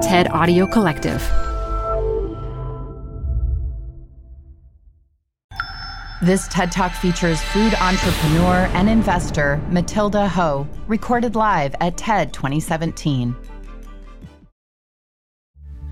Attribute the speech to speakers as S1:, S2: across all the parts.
S1: TED Audio Collective.
S2: This TED Talk features food entrepreneur and investor Matilda Ho, recorded live at TED 2017.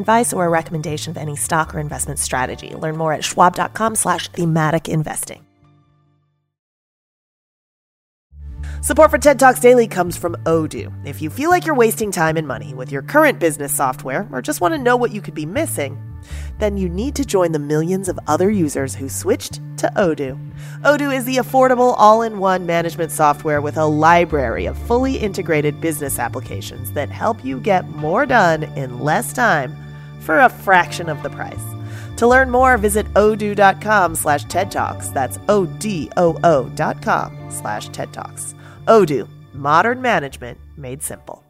S3: advice or a recommendation of any stock or investment strategy. Learn more at schwab.com slash thematic investing. Support for TED Talks Daily comes from Odoo. If you feel like you're wasting time and money with your current business software or just want to know what you could be missing, then you need to join the millions of other users who switched to Odoo. Odoo is the affordable all in one management software with a library of fully integrated business applications that help you get more done in less time for a fraction of the price. To learn more, visit odoo.com slash TED Talks. That's O-D-O-O dot com slash TED Talks. Odoo, modern management made simple.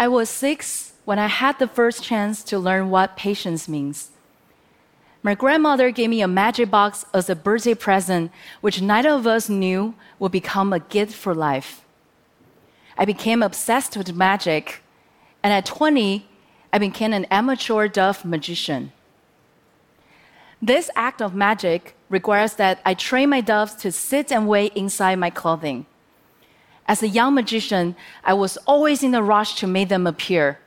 S4: I was six when I had the first chance to learn what patience means. My grandmother gave me a magic box as a birthday present, which neither of us knew would become a gift for life. I became obsessed with magic, and at 20, I became an amateur dove magician. This act of magic requires that I train my doves to sit and wait inside my clothing. As a young magician, I was always in a rush to make them appear.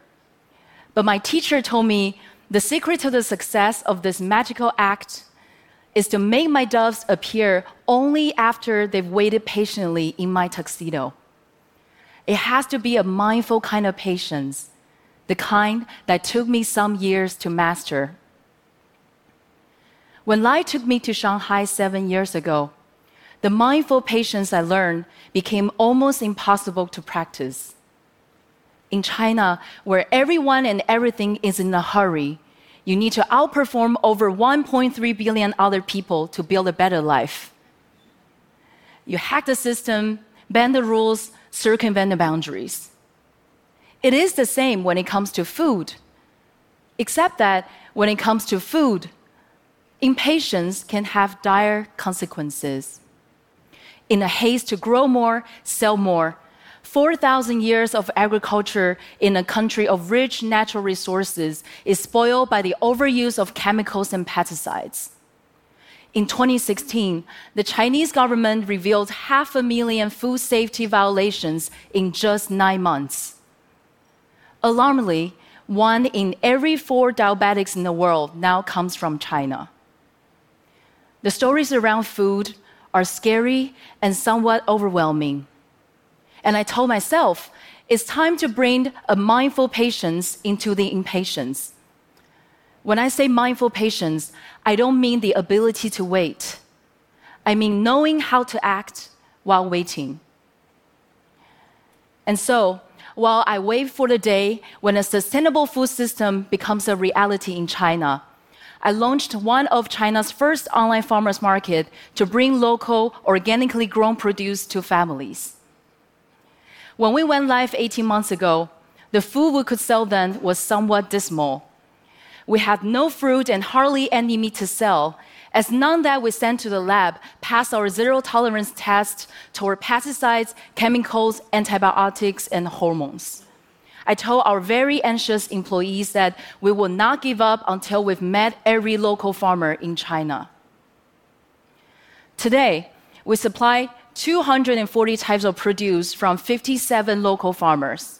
S4: But my teacher told me the secret to the success of this magical act is to make my doves appear only after they've waited patiently in my tuxedo. It has to be a mindful kind of patience, the kind that took me some years to master. When Lai took me to Shanghai seven years ago, the mindful patience I learned became almost impossible to practice. In China, where everyone and everything is in a hurry, you need to outperform over 1.3 billion other people to build a better life. You hack the system, bend the rules, circumvent the boundaries. It is the same when it comes to food, except that when it comes to food, impatience can have dire consequences. In a haste to grow more, sell more, 4,000 years of agriculture in a country of rich natural resources is spoiled by the overuse of chemicals and pesticides. In 2016, the Chinese government revealed half a million food safety violations in just nine months. Alarmingly, one in every four diabetics in the world now comes from China. The stories around food are scary and somewhat overwhelming. And I told myself, it's time to bring a mindful patience into the impatience. When I say mindful patience, I don't mean the ability to wait. I mean knowing how to act while waiting. And so, while I wait for the day when a sustainable food system becomes a reality in China, I launched one of China's first online farmers market to bring local, organically grown produce to families. When we went live 18 months ago, the food we could sell then was somewhat dismal. We had no fruit and hardly any meat to sell, as none that we sent to the lab passed our zero tolerance test toward pesticides, chemicals, antibiotics, and hormones. I told our very anxious employees that we will not give up until we've met every local farmer in China. Today, we supply 240 types of produce from 57 local farmers.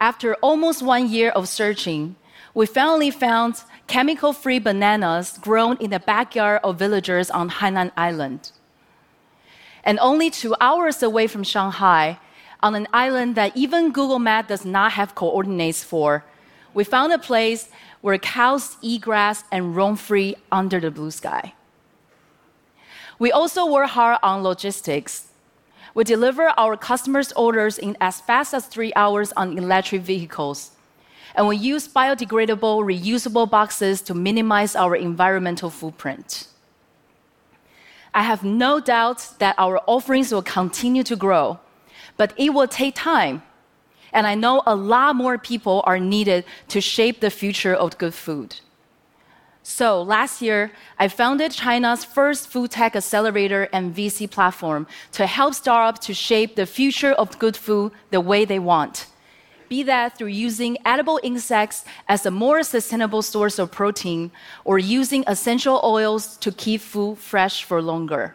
S4: After almost one year of searching, we finally found chemical free bananas grown in the backyard of villagers on Hainan Island. And only two hours away from Shanghai, on an island that even Google Maps does not have coordinates for, we found a place where cows eat grass and roam free under the blue sky. We also work hard on logistics. We deliver our customers' orders in as fast as three hours on electric vehicles. And we use biodegradable, reusable boxes to minimize our environmental footprint. I have no doubt that our offerings will continue to grow, but it will take time. And I know a lot more people are needed to shape the future of good food. So last year, I founded China's first food tech accelerator and VC platform to help startups to shape the future of good food the way they want. Be that through using edible insects as a more sustainable source of protein or using essential oils to keep food fresh for longer.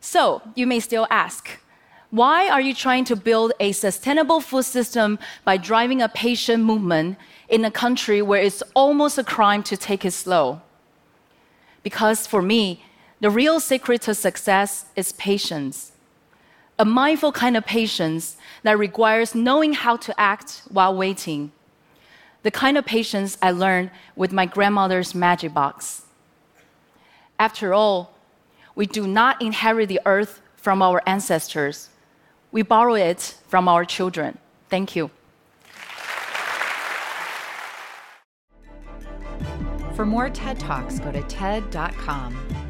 S4: So, you may still ask, why are you trying to build a sustainable food system by driving a patient movement in a country where it's almost a crime to take it slow. Because for me, the real secret to success is patience. A mindful kind of patience that requires knowing how to act while waiting. The kind of patience I learned with my grandmother's magic box. After all, we do not inherit the earth from our ancestors, we borrow it from our children. Thank you.
S2: For more TED Talks, go to TED.com.